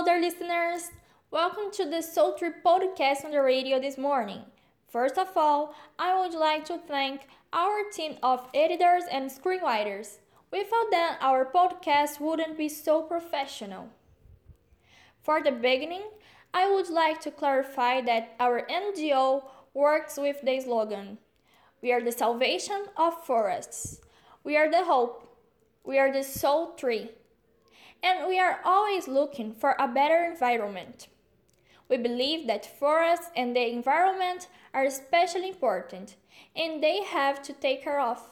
Hello there, listeners. Welcome to the Soul Tree podcast on the radio this morning. First of all, I would like to thank our team of editors and screenwriters. Without them, our podcast wouldn't be so professional. For the beginning, I would like to clarify that our NGO works with the slogan We are the salvation of forests. We are the hope. We are the soul tree. And we are always looking for a better environment. We believe that forests and the environment are especially important and they have to take care of.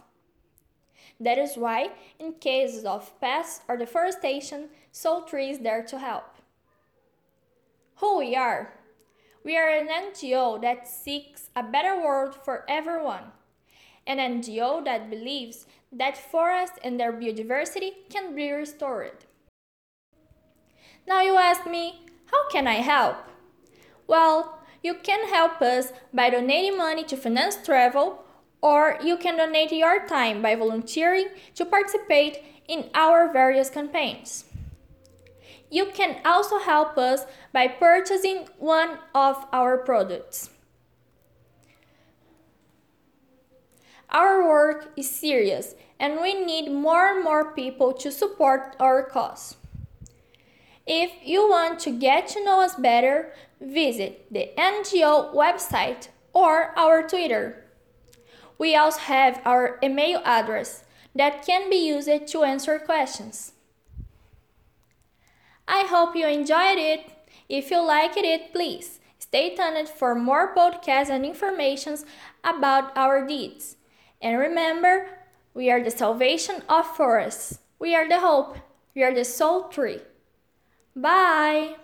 That is why, in cases of pests or deforestation, Soul Tree is there to help. Who we are? We are an NGO that seeks a better world for everyone. An NGO that believes that forests and their biodiversity can be restored. Now you ask me, how can I help? Well, you can help us by donating money to finance travel, or you can donate your time by volunteering to participate in our various campaigns. You can also help us by purchasing one of our products. Our work is serious and we need more and more people to support our cause. If you want to get to know us better, visit the NGO website or our Twitter. We also have our email address that can be used to answer questions. I hope you enjoyed it. If you liked it, please stay tuned for more podcasts and informations about our deeds. And remember, we are the salvation of forests. We are the hope. We are the soul tree. Bye!